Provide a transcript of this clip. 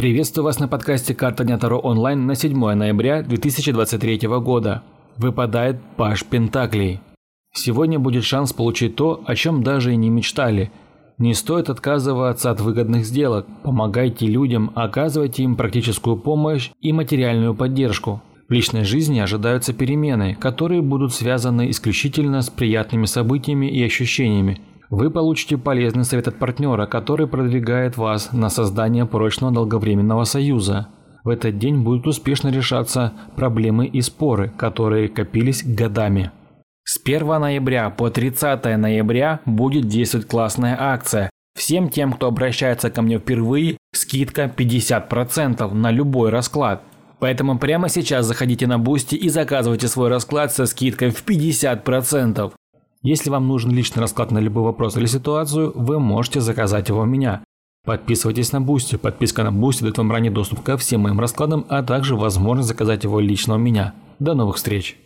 Приветствую вас на подкасте «Карта Дня Таро онлайн» на 7 ноября 2023 года. Выпадает Паш Пентаклей. Сегодня будет шанс получить то, о чем даже и не мечтали. Не стоит отказываться от выгодных сделок, помогайте людям, оказывайте им практическую помощь и материальную поддержку. В личной жизни ожидаются перемены, которые будут связаны исключительно с приятными событиями и ощущениями – вы получите полезный совет от партнера, который продвигает вас на создание прочного долговременного союза. В этот день будут успешно решаться проблемы и споры, которые копились годами. С 1 ноября по 30 ноября будет действовать классная акция. Всем тем, кто обращается ко мне впервые, скидка 50% на любой расклад. Поэтому прямо сейчас заходите на Boosty и заказывайте свой расклад со скидкой в 50%. Если вам нужен личный расклад на любой вопрос или ситуацию, вы можете заказать его у меня. Подписывайтесь на Boosty. Подписка на Boosty дает вам ранний доступ ко всем моим раскладам, а также возможность заказать его лично у меня. До новых встреч!